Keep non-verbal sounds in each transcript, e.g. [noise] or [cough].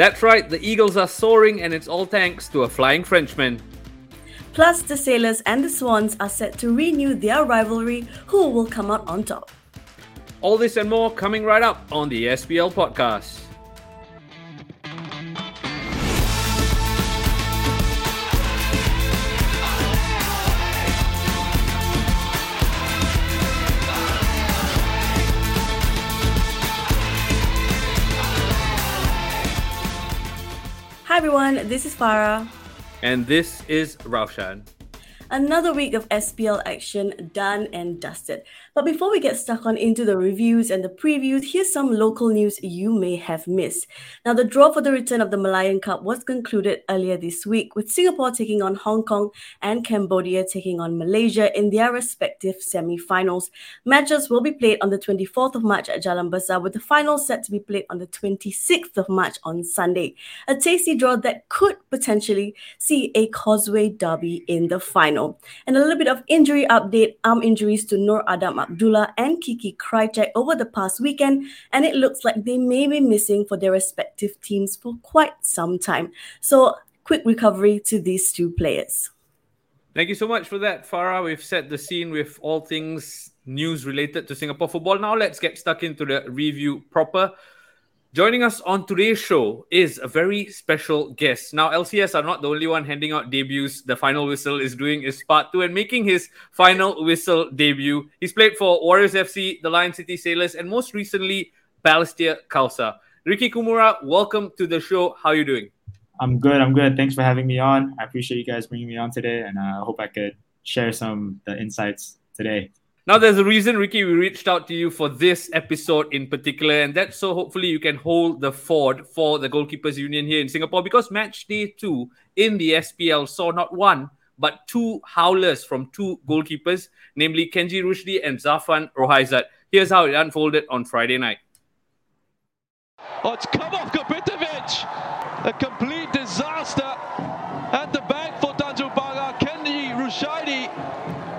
That's right, the Eagles are soaring, and it's all thanks to a flying Frenchman. Plus, the Sailors and the Swans are set to renew their rivalry. Who will come out on top? All this and more coming right up on the SPL podcast. Everyone, this is Farrah. And this is Raushan. Another week of SPL action done and dusted. But before we get stuck on into the reviews and the previews, here's some local news you may have missed. Now, the draw for the return of the Merlion Cup was concluded earlier this week, with Singapore taking on Hong Kong and Cambodia taking on Malaysia in their respective semi-finals. Matches will be played on the 24th of March at Jalan Besar, with the final set to be played on the 26th of March on Sunday. A tasty draw that could potentially see a Causeway derby in the final. And a little bit of injury update: arm injuries to Nur Adam Abdullah and Kiki Krycek over the past weekend, and it looks like they may be missing for their respective teams for quite some time. So, quick recovery to these two players. Thank you so much for that, Farrah. We've set the scene with all things news related to Singapore football. Now, let's get stuck into the review proper. Joining us on today's show is a very special guest. Now, LCS are not the only one handing out debuts. The final whistle is doing his part too and making his final whistle debut. He's played for Warriors FC, the Lion City Sailors, and most recently, Balestier Khalsa. Riki Kimura, welcome to the show. How are you doing? I'm good. I'm good. Thanks for having me on. I appreciate you guys bringing me on today, and uh, I hope I could share some the insights today. Now, there's a reason, Riki, we reached out to you for this episode in particular, and that's so hopefully you can hold the fort for the Goalkeepers Union here in Singapore because match day two in the SPL saw not one, but two howlers from two goalkeepers, namely Kenji Rusydi and Zharfan Rohaizad. Here's how it unfolded on Friday night. Oh, it's come off Kopitovic. A complete disaster at the back for Tanjung. Kenji Rusydi.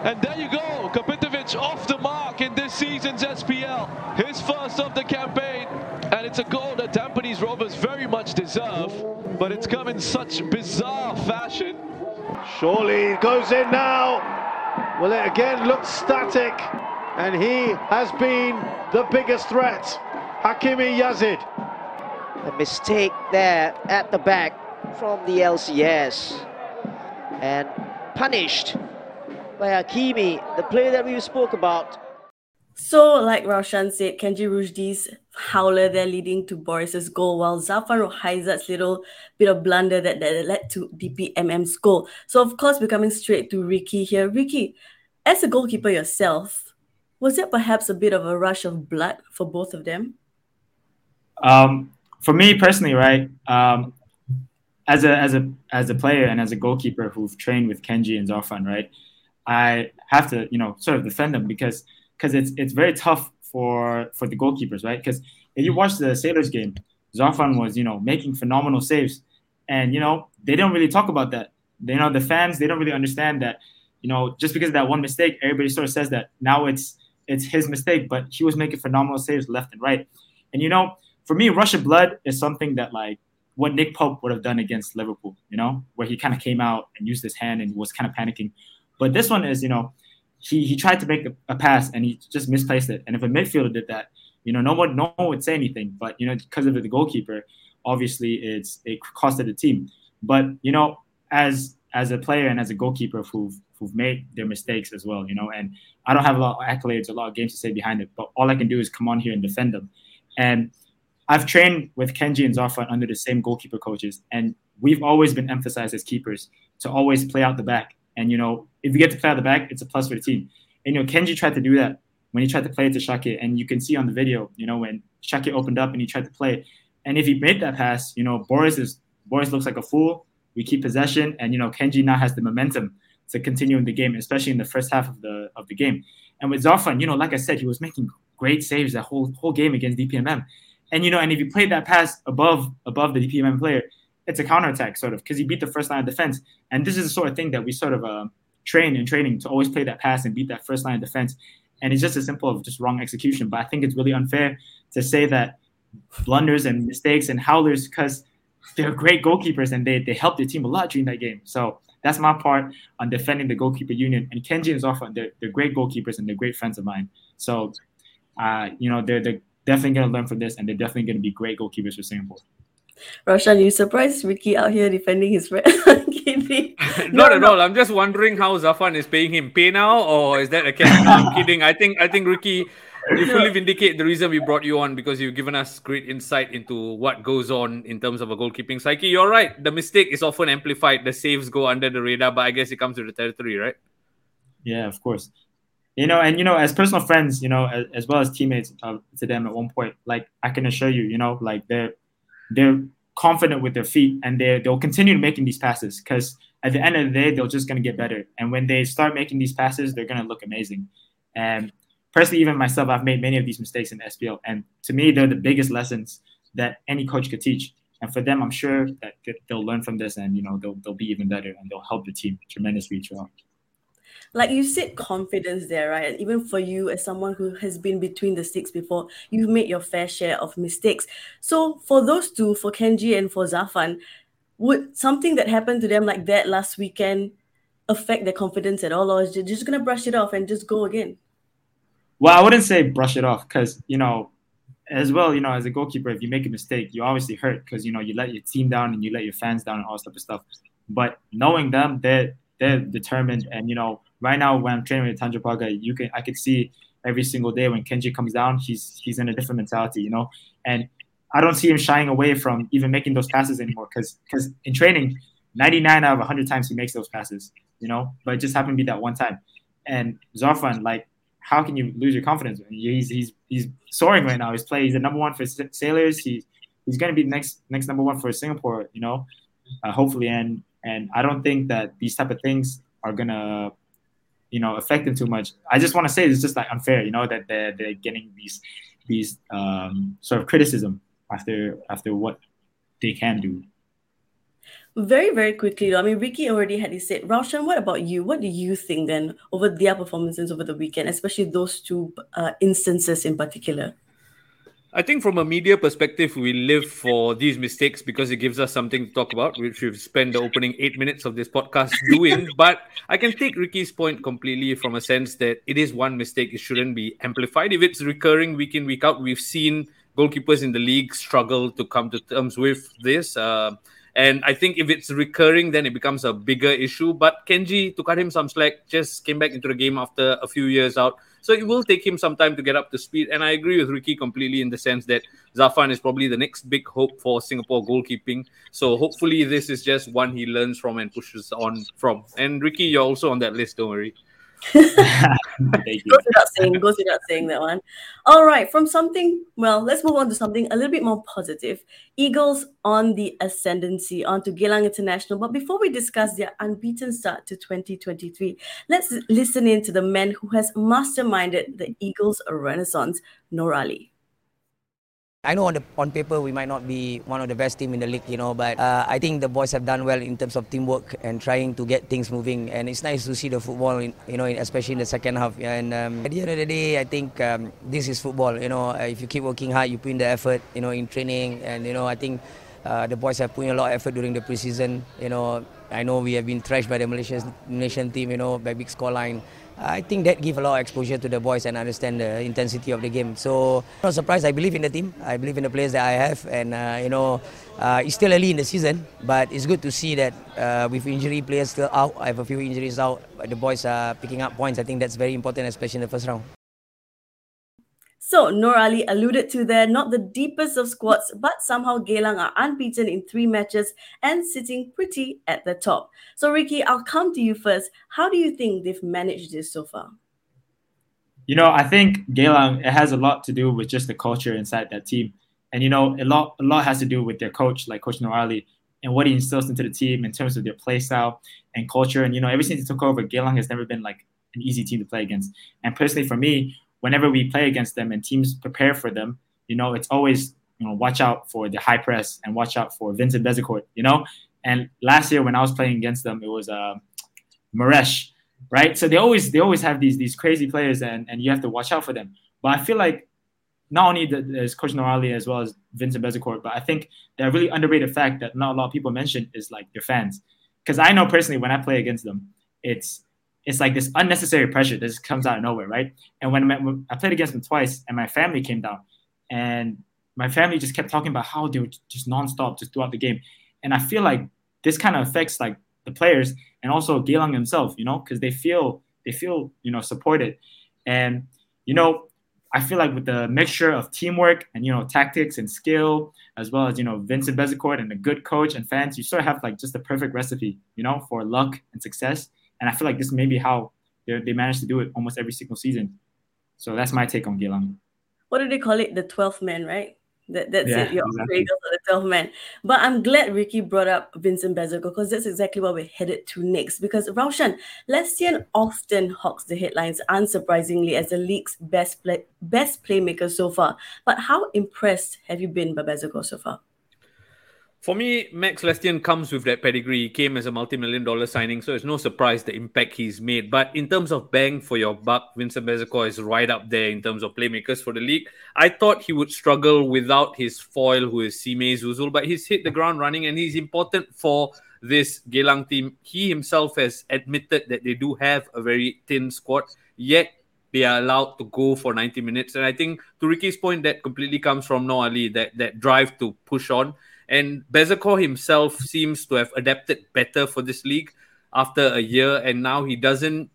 And there you go. Kopitovic off the mark in this season's SPL. His first of the campaign. And it's a goal that Tampines Rovers very much deserve. But it's come in such bizarre fashion. Surely goes in now. Well, it again looks static. And he has been the biggest threat. Hakimi Yazid. A mistake there at the back from the LCS. And punished by Hakimi, the player that we spoke about. So, like Raushan said, Kenji Rusydi's howler there leading to Boris's goal, while Zharfan Rohaizad's little bit of blunder that, that led to DPMM's goal. So, of course, we're coming straight to Riki here. Riki, as a goalkeeper yourself, was it perhaps a bit of a rush of blood for both of them? Um, for me personally, right, um, as a as a as a player and as a goalkeeper who've trained with Kenji and Zharfan, right, I have to you know sort of defend them because because it's it's very tough for for the goalkeepers, right? Because if you watch the Sailors game, Zharfan was you know making phenomenal saves, and you know they don't really talk about that. They you know the fans they don't really understand that you know just because of that one mistake, everybody sort of says that now it's it's his mistake, but he was making phenomenal saves left and right, and you know for me, rush of blood is something that like what Nick Pope would have done against Liverpool, you know, where he kind of came out and used his hand and was kind of panicking. But this one is, you know, he he tried to make a, a, pass and he just misplaced it. And if a midfielder did that, you know, no one no one would say anything. But you know, because of the goalkeeper, obviously it's it costed the team. But you know, as as a player and as a goalkeeper who've who've made their mistakes as well, you know, and I don't have a lot of accolades, a lot of games to say behind it, but all I can do is come on here and defend them. And I've trained with Kenji and Zharfan under the same goalkeeper coaches, and we've always been emphasized as keepers to always play out the back. And you know, if you get to play out the back, it's a plus for the team. And you know, Kenji tried to do that when he tried to play it to Shake, and you can see on the video, you know, when Shake opened up and he tried to play, and if he made that pass, you know, Boris is Boris looks like a fool. We keep possession, and you know, Kenji now has the momentum to continue in the game, especially in the first half of the of the game. And with Zharfan, you know, like I said, he was making great saves that whole whole game against DPMM. And you know, and if you played that pass above above the DPMM player, it's a counterattack sort of because he beat the first line of defense. And this is the sort of thing that we sort of uh, train in training to always play that pass and beat that first line of defense. And it's just as simple of just wrong execution. But I think it's really unfair to say that blunders and mistakes and howlers because they're great goalkeepers and they they helped their team a lot during that game. So that's my part on defending the goalkeeper union. And Kenji and Zharfan, they're, they're great goalkeepers and they're great friends of mine. So, uh, you know, they're, they're definitely going to learn from this and they're definitely going to be great goalkeepers for Singapore. Raushan, you surprised Riki out here defending his friend? [laughs] [laughs] Not no, at no. all. I'm just wondering how Zharfan is paying him pay now, or is that a catch? no, I'm [laughs] kidding. I think I think Riki, you fully vindicate the reason we brought you on because you've given us great insight into what goes on in terms of a goalkeeping psyche. You're right. The mistake is often amplified. The saves go under the radar, but I guess it comes with the territory, right? Yeah, of course. You know, and you know, as personal friends, you know, as, as well as teammates uh, to them at one point, like I can assure you, you know, like they're they're confident with their feet and they they'll continue making these passes because at the end of the day they're just going to get better. And when they start making these passes they're going to look amazing. And personally even myself i've made many of these mistakes in spl and to me they're the biggest lessons that any coach could teach. And for them i'm sure that they'll learn from this and you know they'll, they'll be even better and they'll help the team tremendously throughout like you said confidence there right? And even for you as someone who has been between the sticks before you've made your fair share of mistakes. So for those two for kenji and for zharfan would something that happened to them like that last weekend affect their confidence at all or is it just going to brush it off and just go again? Well i wouldn't say brush it off because you know as well, you know, as a goalkeeper, if you make a mistake, you obviously hurt because you know you let your team down and you let your fans down and all type of stuff. But knowing them, they're they're determined, and you know, right now when I'm training with Tanjung Pagar, you can I could see every single day when Kenji comes down, he's he's in a different mentality, you know. And I don't see him shying away from even making those passes anymore because because in training, 99 out of 100 times he makes those passes, you know. But it just happened to be that one time. And Zharfan, like, how can you lose your confidence? He's he's he's soaring right now. He's playing. He's the number one for Sailors. He's he's going to be the next next number one for Singapore, you know, uh, hopefully. And and I don't think that these type of things are gonna you know affect them too much. I just want to say it's just like unfair, you know, that they're they're getting these these um, sort of criticism after after what they can do. Very, very quickly though. I mean, Riki already had his said. Raushan, what about you? What do you think then over their performances over the weekend, especially those two uh, instances in particular? I think from a media perspective, we live for these mistakes because it gives us something to talk about, which we've spent the opening eight minutes of this podcast [laughs] doing. but I can take Riki's point completely from a sense that it is one mistake. It shouldn't be amplified. If it's recurring week in, week out, we've seen goalkeepers in the league struggle to come to terms with this. Uh, and I think if it's recurring, then it becomes a bigger issue. But Kenji, to cut him some slack, just came back into the game after a few years out. So it will take him some time to get up to speed. And I agree with Riki completely in the sense that Zharfan is probably the next big hope for Singapore goalkeeping. So hopefully this is just one he learns from and pushes on from. And Riki, you're also on that list, don't worry [laughs] goes without saying, goes without saying that one. All right, from something, well, let's move on to something a little bit more positive. Eagles on the ascendancy onto Geylang International. But before we discuss their unbeaten start to 2023, let's listen in to the man who has masterminded the Eagles' renaissance, Noor Ali. I know on the on paper we might not be one of the best team in the league, you know, but uh, I think the boys have done well in terms of teamwork and trying to get things moving. And it's nice to see the football, in, you know, especially in the second half. And um, at the end of the day, I think um, this is football. You know, if you keep working hard, you put in the effort, you know, in training, and you know, I think uh, the boys have put in a lot of effort during the preseason. You know, I know we have been thrashed by the Malaysian Malaysian team, you know, by big scoreline. I think that give a lot of exposure to the boys and understand the intensity of the game. So not surprised. I believe in the team. I believe in the players that I have, and uh, you know, uh, it's still early in the season, but it's good to see that uh, with injury players still out, I have a few injuries out, but the boys are picking up points. I think that's very important, especially in the first round. So Noor Ali alluded to there, not the deepest of squads, but somehow Geylang are unbeaten in three matches and sitting pretty at the top. So Riki, I'll come to you first. How do you think they've managed this so far? You know, I think Geylang it has a lot to do with just the culture inside that team, and you know, a lot a lot has to do with their coach, like Coach Noor Ali, and what he instills into the team in terms of their play style and culture. And you know, ever since he took over, Geylang has never been like an easy team to play against. And personally, for me, whenever we play against them and teams prepare for them, you know, it's always you know watch out for the high press and watch out for Vincent Bezecourt, you know. And last year when I was playing against them, it was uh, Maresh, right? So they always they always have these these crazy players and and you have to watch out for them. But I feel like not only there's Coach Noor Ali as well as Vincent Bezecourt, but I think the really underrated fact that not a lot of people mention is like their fans. Because I know personally when I play against them, it's it's like this unnecessary pressure that just comes out of nowhere, right? And when, when I played against them twice, and my family came down, and my family just kept talking about how they were just nonstop just throughout the game, and I feel like this kind of affects like the players and also Geylang himself, you know, because they feel they feel you know supported, and you know I feel like with the mixture of teamwork and you know tactics and skill, as well as you know Vincent Bezecourt and a good coach and fans, you sort of have like just the perfect recipe, you know, for luck and success. And I feel like this may be how they managed to do it almost every single season. So that's my take on Geylang. What do they call it? The 12th man, right? That, that's Yeah, it. Your exactly. The 12 man. But I'm glad Riki brought up Vincent Bezecourt because that's exactly what we're headed to next. Because Raushan, Lestienne often hawks the headlines, unsurprisingly, as the league's best play, best playmaker so far. But how impressed have you been by Bezecourt so far? For me, Max Lestienne comes with that pedigree. He came as a multi-million dollar signing, so it's no surprise the impact he's made. But in terms of bang for your buck, Vincent Bezecourt is right up there in terms of playmakers for the league. I thought he would struggle without his foil, who is Sime Zuzul, but he's hit the ground running and he's important for this Geylang team. He himself has admitted that they do have a very thin squad, yet they are allowed to go for 90 minutes. And I think to Riki's point, that completely comes from Noor Ali, that, that drive to push on. And Bezecourt himself seems to have adapted better for this league after a year, and now he doesn't.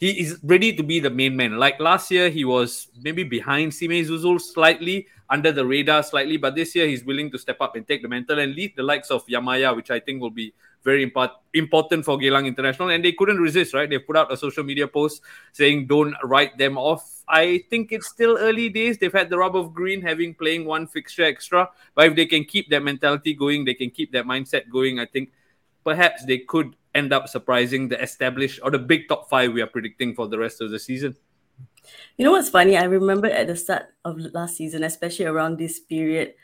He is ready to be the main man. Like last year, he was maybe behind Sime Zuzul slightly, under the radar slightly, but this year he's willing to step up and take the mantle and lead the likes of Yamaya, which I think will be very import- important for Geylang International. And they couldn't resist, right? They put out a social media post saying, "Don't write them off." I think it's still early days. They've had the rub of green, having playing one fixture extra. But if they can keep that mentality going, they can keep that mindset going. I think perhaps they could end up surprising the established or the big top five we are predicting for the rest of the season. You know what's funny? I remember at the start of last season, especially around this period,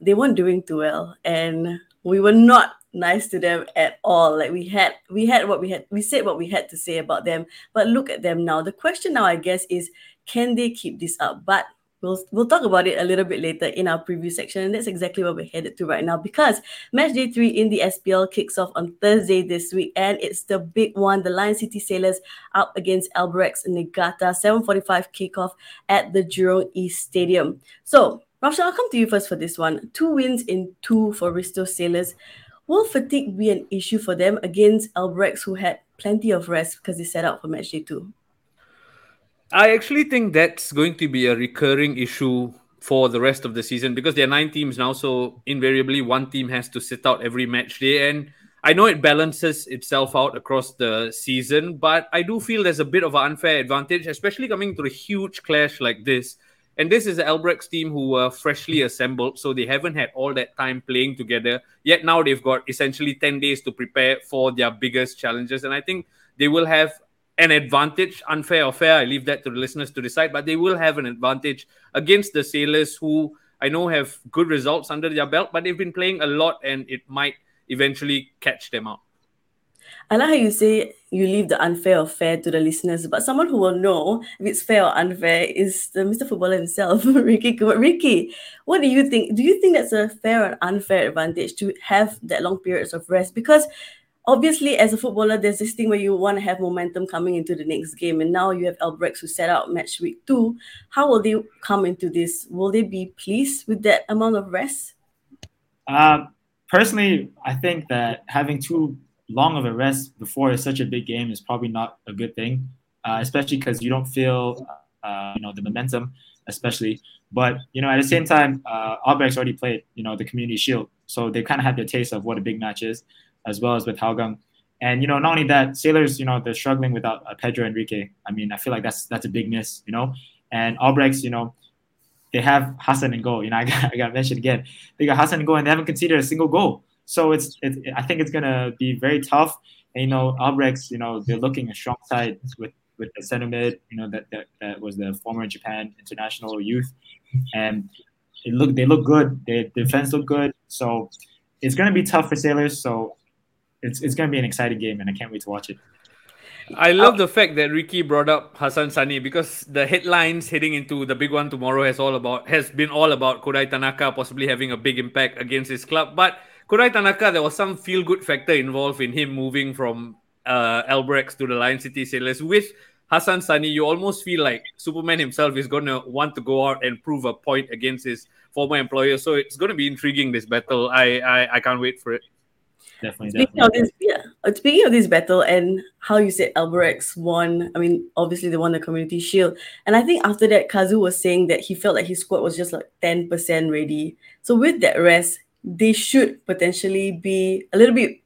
they weren't doing too well, and we were not nice to them at all. Like we had, we had what we had, we said what we had to say about them. But look at them now. The question now, I guess, is can they keep this up? But we'll we'll talk about it a little bit later in our preview section, and that's exactly what we're headed to right now. Because match day three in the SPL kicks off on Thursday this week, and it's the big one. The Lion City Sailors up against Albirex Niigata, 7:45 kickoff at the Jurong East Stadium. So, Raushan, I'll come to you first for this one. Two wins in two for Risto Sailors. Will fatigue be an issue for them against Albirex, who had plenty of rest because they set out for match day two? I actually think that's going to be a recurring issue for the rest of the season because there are nine teams now. So invariably, one team has to sit out every match day. And I know it balances itself out across the season, but I do feel there's a bit of an unfair advantage, especially coming to a huge clash like this. And this is the Albirex team who were freshly assembled, so they haven't had all that time playing together. Yet now they've got essentially 10 days to prepare for their biggest challenges. And I think they will have an advantage, unfair or fair, I leave that to the listeners to decide, but they will have an advantage against the Sailors who I know have good results under their belt, but they've been playing a lot and it might eventually catch them out. I like how you say you leave the unfair or fair to the listeners, but someone who will know if it's fair or unfair is the Mr. Footballer himself, [laughs] Riki. Riki, what do you think? Do you think that's a fair or unfair advantage to have that long periods of rest? Because obviously, as a footballer, there's this thing where you want to have momentum coming into the next game, and now you have Albirex who set out match week two. How will they come into this? Will they be pleased with that amount of rest? Uh, personally, I think that having too long of a rest before such a big game is probably not a good thing, uh, especially because you don't feel, uh, you know, the momentum, especially. But you know, at the same time, uh, Albirex already played, you know, the Community Shield, so they kind of had their taste of what a big match is, as well as with Hougang. And you know, not only that, Sailors, you know, they're struggling without uh, Pedro Enrique. I mean, I feel like that's that's a big miss, you know. And Albirex, you know, they have Hassan and goal. You know, [laughs] I got, I got mentioned again. They got Hassan and goal, and they haven't conceded a single goal. So it's, it, I think it's gonna be very tough. And you know, Albirex, you know, they're looking a strong side with with the center mid. You know, that that, that was the former Japan international youth, and it look they look good. Their defense look good. So it's gonna be tough for Sailors. So it's it's gonna be an exciting game, and I can't wait to watch it. I love the fact that Riki brought up Hassan Sunny because the headlines heading into the big one tomorrow has all about has been all about Kodai Tanaka possibly having a big impact against his club. But Kodai Tanaka, there was some feel good factor involved in him moving from uh, Albirex to the Lion City Sailors. With Hassan Sunny, you almost feel like Superman himself is going to want to go out and prove a point against his former employer. So it's going to be intriguing this battle. I I, I can't wait for it. Definitely. Speaking definitely. of this, yeah. uh, Speaking of this battle and how you said Albirex won. I mean, obviously they won the Community Shield, and I think after that, Kazu was saying that he felt like his squad was just like ten percent ready. So with that rest, they should potentially be a little bit.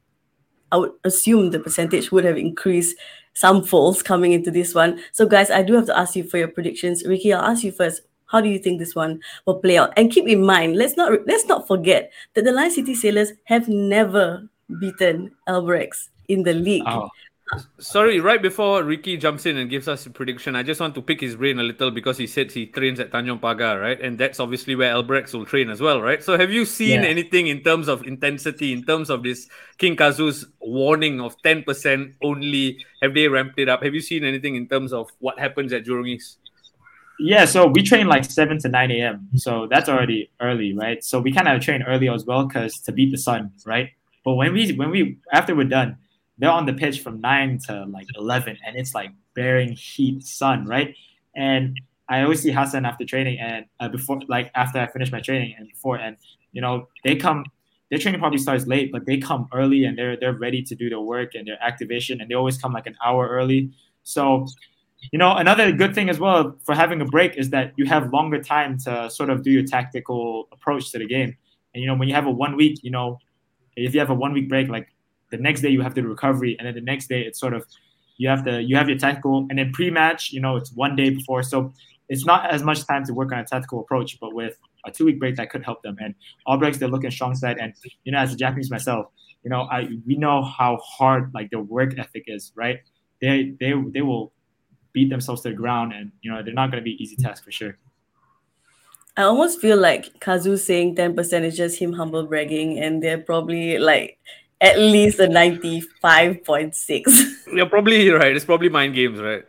I would assume the percentage would have increased some falls coming into this one. So guys, I do have to ask you for your predictions. Riki, I'll ask you first. How do you think this one will play out? And keep in mind, let's not let's not forget that the Lion City Sailors have never beaten Albirex in the league. Oh, Sorry, right before Riki jumps in and gives us a prediction, I just want to pick his brain a little because he said he trains at Tanjong Pagar, right? And that's obviously where Albirex will train as well, right? So have you seen Yeah. anything in terms of intensity, in terms of this King Kazu's warning of 10% only? Have they ramped it up? Have you seen anything in terms of what happens at Jurong East? Yeah, so we train like seven to nine a.m. So that's already early, right? So we kind of train early as well because to beat the sun, right? But when we when we after we're done, they're on the pitch from nine to like eleven, and it's like bearing heat sun, right? And I always see Hassan after training and uh, before like after I finish my training and before and you know they come their training probably starts late, but they come early and they're they're ready to do their work and their activation, and they always come like an hour early. So you know, another good thing as well for having a break is that you have longer time to sort of do your tactical approach to the game. And you know, when you have a one week, you know, if you have a one week break, like the next day you have do recovery, and then the next day it's sort of you have to you have your tactical, and then pre-match, you know, it's one day before, so it's not as much time to work on a tactical approach. But with a two week break, that could help them. And Albirex, they're looking strong side, and you know, as a Japanese myself, you know, I we know how hard like their work ethic is, right? They they they will beat themselves to the ground, and you know they're not going to be easy task for sure. I almost feel like Kazu saying 10% is just him humble bragging, and they're probably like at least a 95.6. [laughs] You're probably right. It's probably mind games, right?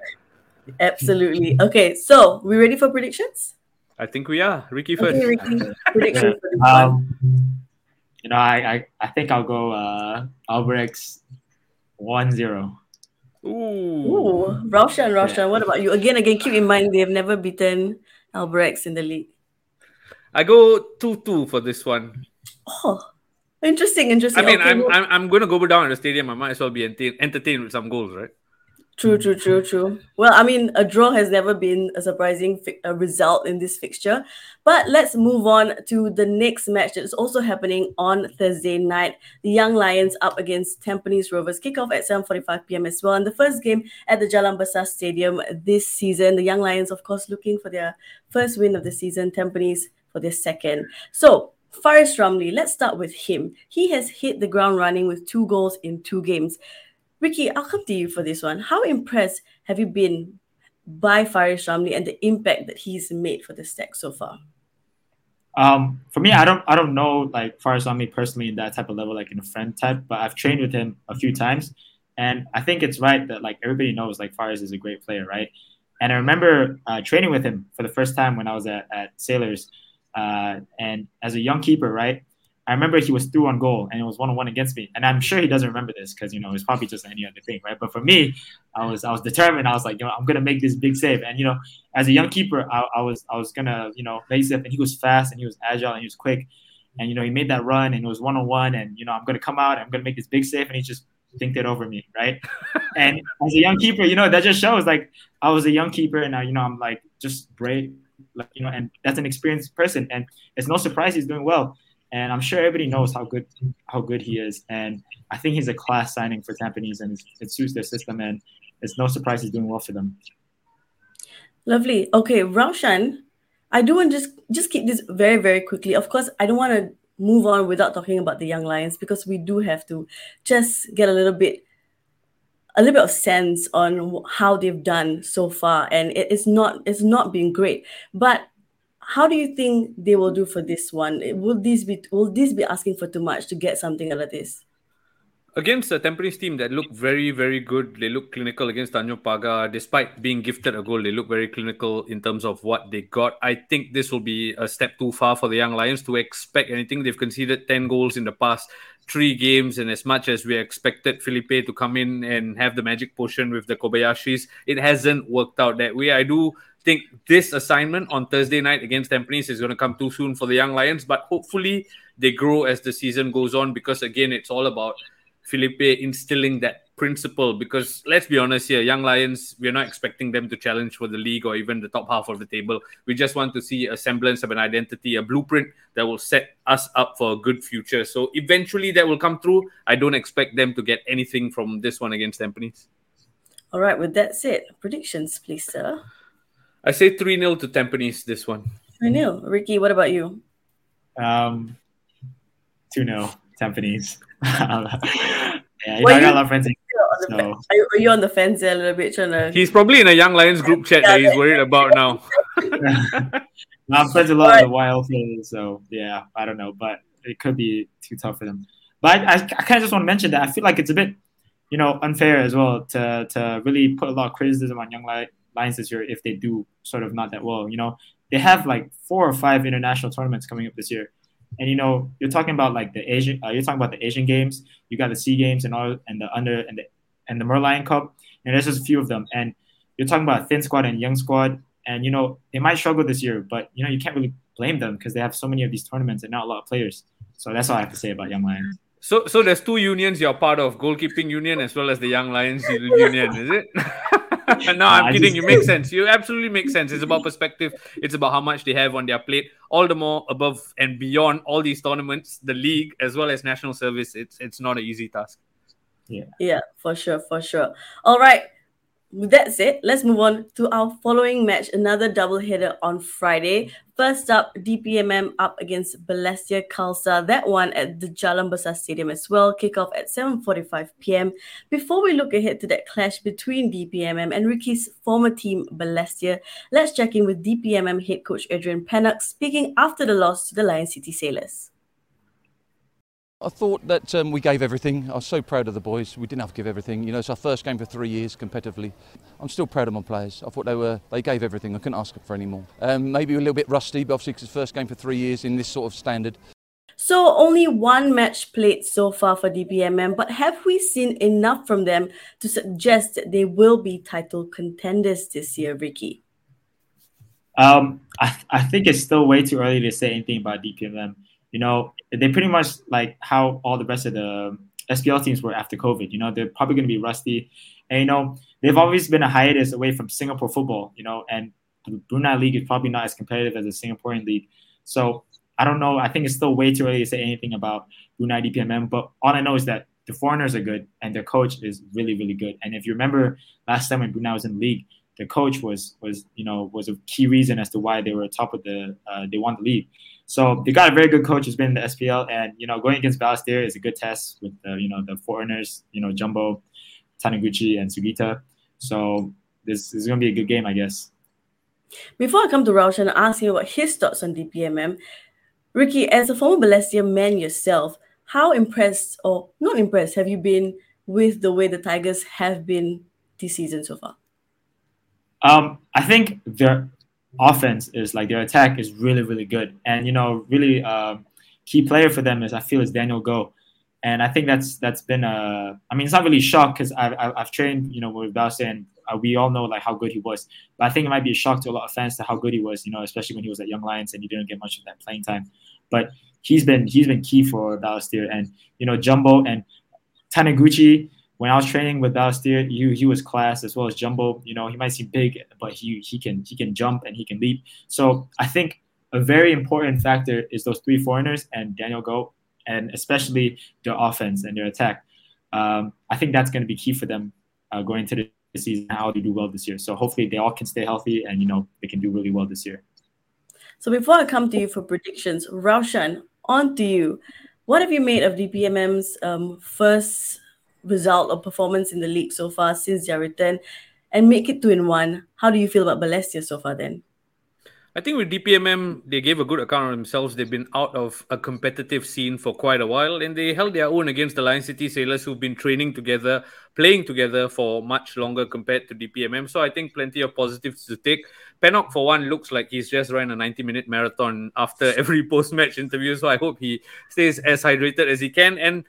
Absolutely. Okay, so we ready for predictions? I think we are. Riki first. Okay, Riki, [laughs] predictions for. Um, you know, I, I I think I'll go uh Albirex 1-0. Ooh. Ooh, Raushan, Raushan, what about you? Again, again, keep in mind they have never beaten Albirex in the league. I go 2-2 for this one. Oh, interesting, interesting. I mean, Okay, I'm, I'm I'm going to go down in the stadium. I might as well be entertained with some goals, right? True, true, true, mm. true. Well, I mean, a draw has never been a surprising fi- a result in this fixture. But let's move on to the next match that is also happening on Thursday night. The Young Lions up against Tampines Rovers. Kickoff at 7.45 p.m. as well. And the first game at the Jalan Besar Stadium this season. The Young Lions, of course, looking for their first win of the season. Tampines for their second. So, Faris Ramli, let's start with him. He has hit the ground running with two goals in two games. Riki, I'll come to you for this one. How impressed have you been by Faris Ramli and the impact that he's made for the stack so far? Um, for me, I don't I don't know like Faris me personally in that type of level, like in a friend type, but I've trained with him a few times, and I think it's right that like everybody knows like Faris is a great player, right? And I remember uh, training with him for the first time when I was at, at Sailors, uh, and as a young keeper, right? I remember he was through on goal and it was one on one against me, and I'm sure he doesn't remember this because you know it's probably just any other thing, right? But for me, I was I was determined. I was like, you know, I'm gonna make this big save, and you know, as a young keeper, I, I was I was gonna you know make save, and he was fast and he was agile and he was quick, and you know he made that run and it was one on one, and you know I'm gonna come out, I'm gonna make this big save, and he just thinked it over me, right? [laughs] and as a young keeper, you know that just shows like I was a young keeper, and now you know I'm like just brave, like you know, and that's an experienced person, and it's no surprise he's doing well. And I'm sure everybody knows how good how good he is, and I think he's a class signing for Tampines, and it suits their system, and it's no surprise he's doing well for them. Lovely. Okay, Raushan, I do want to just just keep this very very quickly. Of course, I don't want to move on without talking about the young lions because we do have to just get a little bit a little bit of sense on how they've done so far and it is not it's not been great but how do you think they will do for this one will this be will this be asking for too much to get something out of this against a Tampines team that look very, very good. They look clinical against Tanjong Pagar. Despite being gifted a goal, they look very clinical in terms of what they got. I think this will be a step too far for the Young Lions to expect anything. They've conceded 10 goals in the past three games, and as much as we expected Philippe to come in and have the magic potion with the Kobayashis, it hasn't worked out that way. I do think this assignment on Thursday night against Tampines is going to come too soon for the Young Lions, but hopefully they grow as the season goes on because, again, it's all about Philippe instilling that principle because let's be honest here, Young Lions, we're not expecting them to challenge for the league or even the top half of the table. We just want to see a semblance of an identity, a blueprint that will set us up for a good future. So eventually that will come through. I don't expect them to get anything from this one against Tampines. All right, with that said, predictions, please, sir. I say 3 0 to Tampines this one. 3 0. Riki, what about you? Um, 2 0 Tampines. [laughs] yeah, you know, I got a lot of friends. In, so. Are, you, are you on the fence there a little bit? Trying to... He's probably in a Young Lions group chat that he's worried about now. [laughs] I'm friends a lot right. of the wild players, so yeah, I don't know, but it could be too tough for them. But I, I, I kind of just want to mention that I feel like it's a bit, you know, unfair as well to to really put a lot of criticism on Young Lions this year if they do sort of not that well. You know, they have like four or five international tournaments coming up this year. And you know, you're talking about like the Asian, uh, you're talking about the Asian games. You got the Sea Games and all, and the under and the and the Merlion Cup, and there's just a few of them. And you're talking about thin squad and young squad, and you know they might struggle this year, but you know you can't really blame them because they have so many of these tournaments and not a lot of players. So that's all I have to say about Young Lions. So, so there's two unions you're part of: goalkeeping union as well as the Young Lions [laughs] union. Is it? [laughs] [laughs] no, I'm kidding. You make sense. You absolutely make sense. It's about perspective. It's about how much they have on their plate. All the more above and beyond all these tournaments, the league as well as national service. It's it's not an easy task. Yeah. Yeah, for sure, for sure. All right with that said, let's move on to our following match, another double header on Friday. First up, DPMM up against Balestier Khalsa. That one at the Jalan Besar Stadium as well. Kickoff at 7.45 p.m. Before we look ahead to that clash between DPMM and Riki's former team, Balestier, let's check in with DPMM head coach Adrian Pennock speaking after the loss to the Lion City Sailors. I thought that um, we gave everything. I was so proud of the boys. We didn't have to give everything. You know, it's our first game for three years competitively. I'm still proud of my players. I thought they were they gave everything. I couldn't ask for any more. Um, maybe a little bit rusty, but obviously it's the first game for three years in this sort of standard. So only one match played so far for DPMM, but have we seen enough from them to suggest that they will be title contenders this year, Riki? Um, I, I think it's still way too early to say anything about DPMM you know, they pretty much like how all the rest of the SPL teams were after COVID. You know, they're probably going to be rusty. And, you know, they've always been a hiatus away from Singapore football, you know, and the Brunei League is probably not as competitive as the Singaporean League. So I don't know. I think it's still way too early to say anything about Brunei DPMM. But all I know is that the foreigners are good and their coach is really, really good. And if you remember last time when Brunei was in the league, the coach was was you know was a key reason as to why they were top of the uh, they won the league. So they got a very good coach who's been in the SPL, and you know going against Balestier is a good test with the you know the foreigners, you know Jumbo, Taniguchi, and Sugita. So this, is going to be a good game, I guess. Before I come to Raushan, ask him about his thoughts on DPMM. Riki, as a former Balestier man yourself, how impressed or not impressed have you been with the way the Tigers have been this season so far? Um, I think their offense is like their attack is really really good, and you know really uh, key player for them is I feel is Daniel Goh, and I think that's that's been a I mean it's not really a shock because I've, I've trained you know with Balsa and uh, we all know like how good he was, but I think it might be a shock to a lot of fans to how good he was, you know, especially when he was at Young Lions and he didn't get much of that playing time, but he's been he's been key for Balestier and you know Jumbo and Taniguchi when I was training with Balestier, he, he was class as well as Jumbo. You know, he might seem big, but he he can he can jump and he can leap. So I think a very important factor is those three foreigners and Daniel Goh, and especially their offense and their attack. Um, I think that's going to be key for them uh, going into the season. How they do well this year. So hopefully they all can stay healthy and you know they can do really well this year. So before I come to you for predictions, Raushan, on to you. What have you made of DPMM's um, first result or performance in the league so far since their return and make it two in one. How do you feel about Balestier so far then? I think with DPMM, they gave a good account of themselves. They've been out of a competitive scene for quite a while, and they held their own against the Lion City Sailors, who've been training together, playing together for much longer compared to DPMM. So I think plenty of positives to take. Pennock, for one, looks like he's just ran a 90 minute marathon after every [laughs] post match interview. So I hope he stays as hydrated as he can. And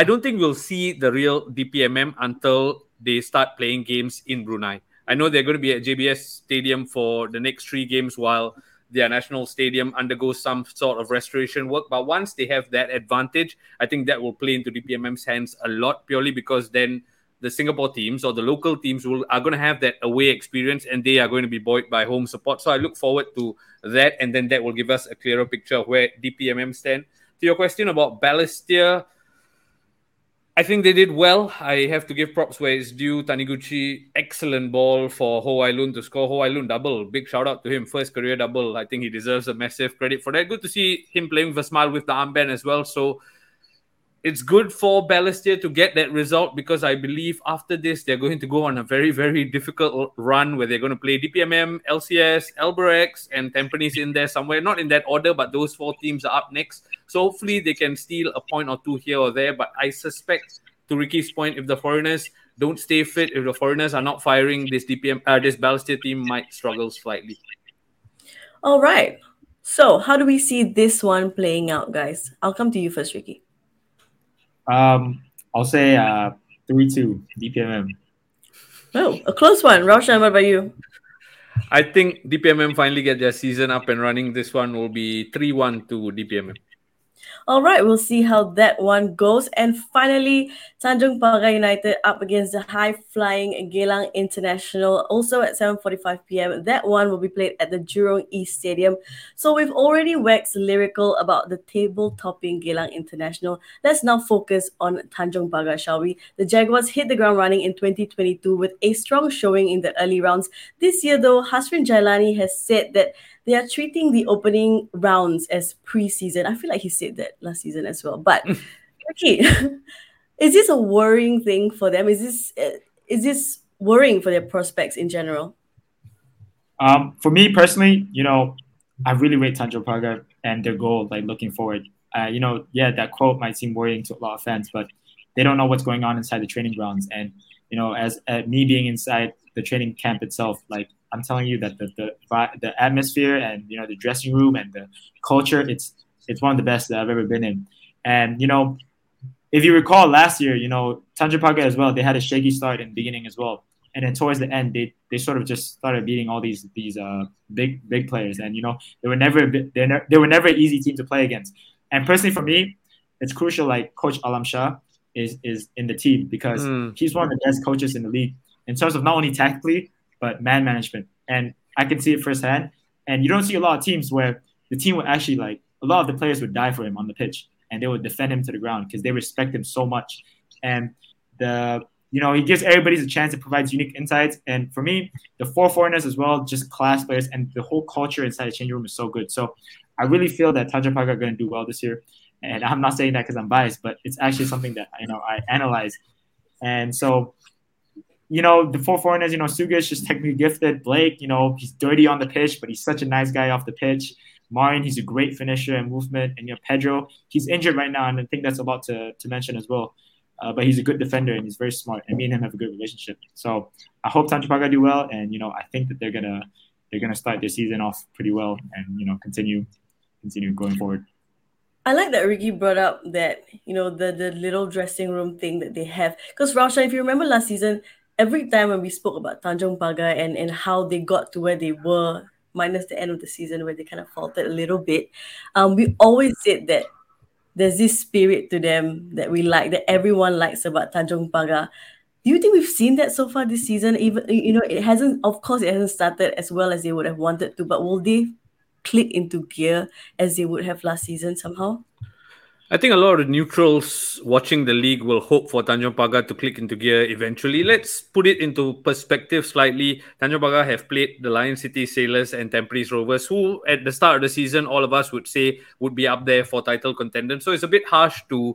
I don't think we'll see the real DPMM until they start playing games in Brunei. I know they're going to be at JBS Stadium for the next three games while their national stadium undergoes some sort of restoration work. But once they have that advantage, I think that will play into DPMM's hands a lot purely because then the Singapore teams or the local teams will are going to have that away experience and they are going to be buoyed by home support. So I look forward to that, and then that will give us a clearer picture of where DPMM stand. To your question about Balestier, I think they did well. I have to give props where it's due. Taniguchi, excellent ball for Ho Lun to score. Ho Lun double. Big shout out to him. First career double. I think he deserves a massive credit for that. Good to see him playing with a smile with the armband as well. So it's good for Balestier to get that result because I believe after this they're going to go on a very very difficult run where they're going to play DPMM, LCS, Albirex, and Tampines in there somewhere. Not in that order, but those four teams are up next. So hopefully they can steal a point or two here or there. But I suspect, to Riki's point, if the foreigners don't stay fit, if the foreigners are not firing, this DPM, uh, this Balestier team might struggle slightly. All right. So how do we see this one playing out, guys? I'll come to you first, Riki. Um, I'll say uh, three two DPMM. Oh, a close one. Raushan, what about you? I think DPMM finally get their season up and running. This one will be 3 1 to DPMM. All right, we'll see how that one goes. And finally, Tanjung Pagar United up against the high-flying Geylang International, also at 7.45 p.m. That one will be played at the Jurong East Stadium. So we've already waxed lyrical about the table-topping Geylang International. Let's now focus on Tanjung Pagar, shall we? The Jaguars hit the ground running in 2022 with a strong showing in the early rounds. This year, though, Hasrin Jailani has said that they are treating the opening rounds as preseason. I feel like he said that last season as well. But [laughs] okay, [laughs] is this a worrying thing for them? Is this uh, is this worrying for their prospects in general? Um, for me personally, you know, I really rate Tanjung Pagar and their goal. Like looking forward, uh, you know, yeah, that quote might seem worrying to a lot of fans, but they don't know what's going on inside the training grounds. And you know, as uh, me being inside the training camp itself, like I'm telling you that the, the the atmosphere and you know the dressing room and the culture it's it's one of the best that I've ever been in. And you know, if you recall last year, you know Pagar as well, they had a shaky start in the beginning as well, and then towards the end, they they sort of just started beating all these these uh big big players, and you know they were never they ne- they were never an easy team to play against. And personally, for me, it's crucial. Like Coach Alam Shah is is in the team because mm. he's one of the best coaches in the league in terms of not only tactically but man management. And I can see it firsthand. And you don't see a lot of teams where the team would actually like a lot of the players would die for him on the pitch and they would defend him to the ground because they respect him so much. And the you know he gives everybody a chance. It provides unique insights. And for me, the four foreigners as well, just class players, and the whole culture inside the changing room is so good. So I really feel that Tanjung Pagar are going to do well this year. And I'm not saying that because I'm biased, but it's actually something that you know I analyze. And so you know, the four foreigners, you know, Suga is just technically gifted. Blake, you know, he's dirty on the pitch, but he's such a nice guy off the pitch. Marin, he's a great finisher and movement. And you know, Pedro, he's injured right now, and I think that's about to, to mention as well. Uh, but he's a good defender and he's very smart. And me and him have a good relationship. So I hope Tanjung Pagar do well, and you know, I think that they're gonna they're gonna start their season off pretty well, and you know, continue continue going forward. I like that Riki brought up that you know the the little dressing room thing that they have because Rausha, if you remember last season, every time when we spoke about Tanjung Pagar and, and how they got to where they were, minus the end of the season where they kind of faltered a little bit, um, we always said that there's this spirit to them that we like, that everyone likes about Tanjung Pagar. Do you think we've seen that so far this season? Even you know, it hasn't. Of course, it hasn't started as well as they would have wanted to. But will they click into gear as they would have last season somehow? I think a lot of the neutrals watching the league will hope for Tanjung Pagar to click into gear eventually. Let's put it into perspective slightly. Tanjung Pagar have played the Lion City Sailors and Tampines Rovers, who at the start of the season, all of us would say would be up there for title contenders. So it's a bit harsh to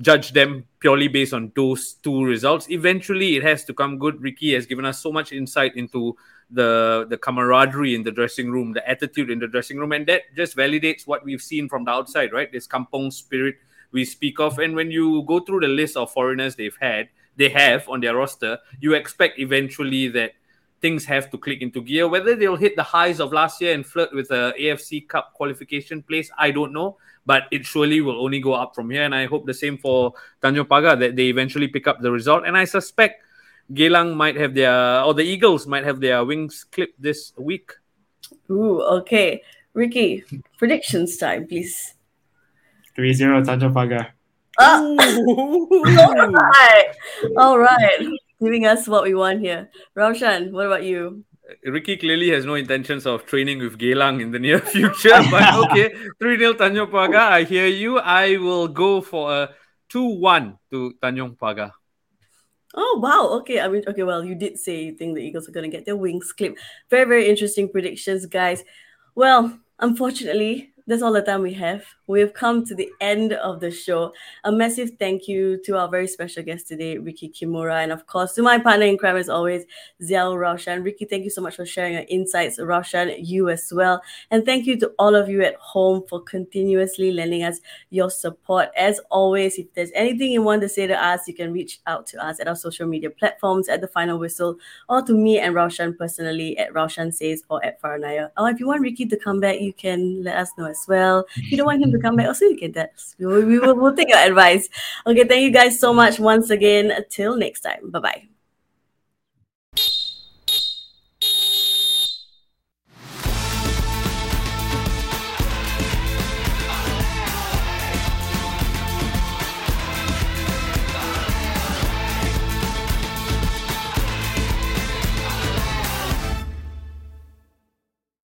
judge them purely based on those two results. Eventually, it has to come good. Riki has given us so much insight into the the camaraderie in the dressing room, the attitude in the dressing room, and that just validates what we've seen from the outside, right? This kampong spirit we speak of. And when you go through the list of foreigners they've had, they have on their roster, you expect eventually that things have to click into gear. Whether they'll hit the highs of last year and flirt with the AFC Cup qualification place, I don't know. But it surely will only go up from here. And I hope the same for Tanjong Pagar that they eventually pick up the result. And I suspect Geylang might have their, or the Eagles might have their wings clipped this week. Ooh, okay. Riki, predictions time, please. 3 0 Tanjong Pagar. Oh. [laughs] all right. All right. Giving us what we want here. Raushan, what about you? Riki clearly has no intentions of training with Geylang in the near [laughs] future, but [laughs] okay. 3 0 Tanjong Pagar. I hear you. I will go for a 2 1 to Tanjong Pagar. Oh wow! Okay, I mean, okay. Well, you did say you think the Eagles are going to get their wings clipped. Very, very interesting predictions, guys. Well, unfortunately, that's all the time we have. We've come to the end of the show. A massive thank you to our very special guest today, Riki Kimura, and of course to my partner in crime as always, Ziaul Raushan. Riki, thank you so much for sharing your insights. Raushan, you as well. And thank you to all of you at home for continuously lending us your support. As always, if there's anything you want to say to us, you can reach out to us at our social media platforms at the final whistle or to me and Raushan personally at Raushan Says or at Faranaya. Or if you want Riki to come back, you can let us know as well. If you don't want him to mm-hmm. come back, oh, also you get that. We will, we will we'll take your advice. Okay, thank you guys so much once again. Until next time. Bye bye.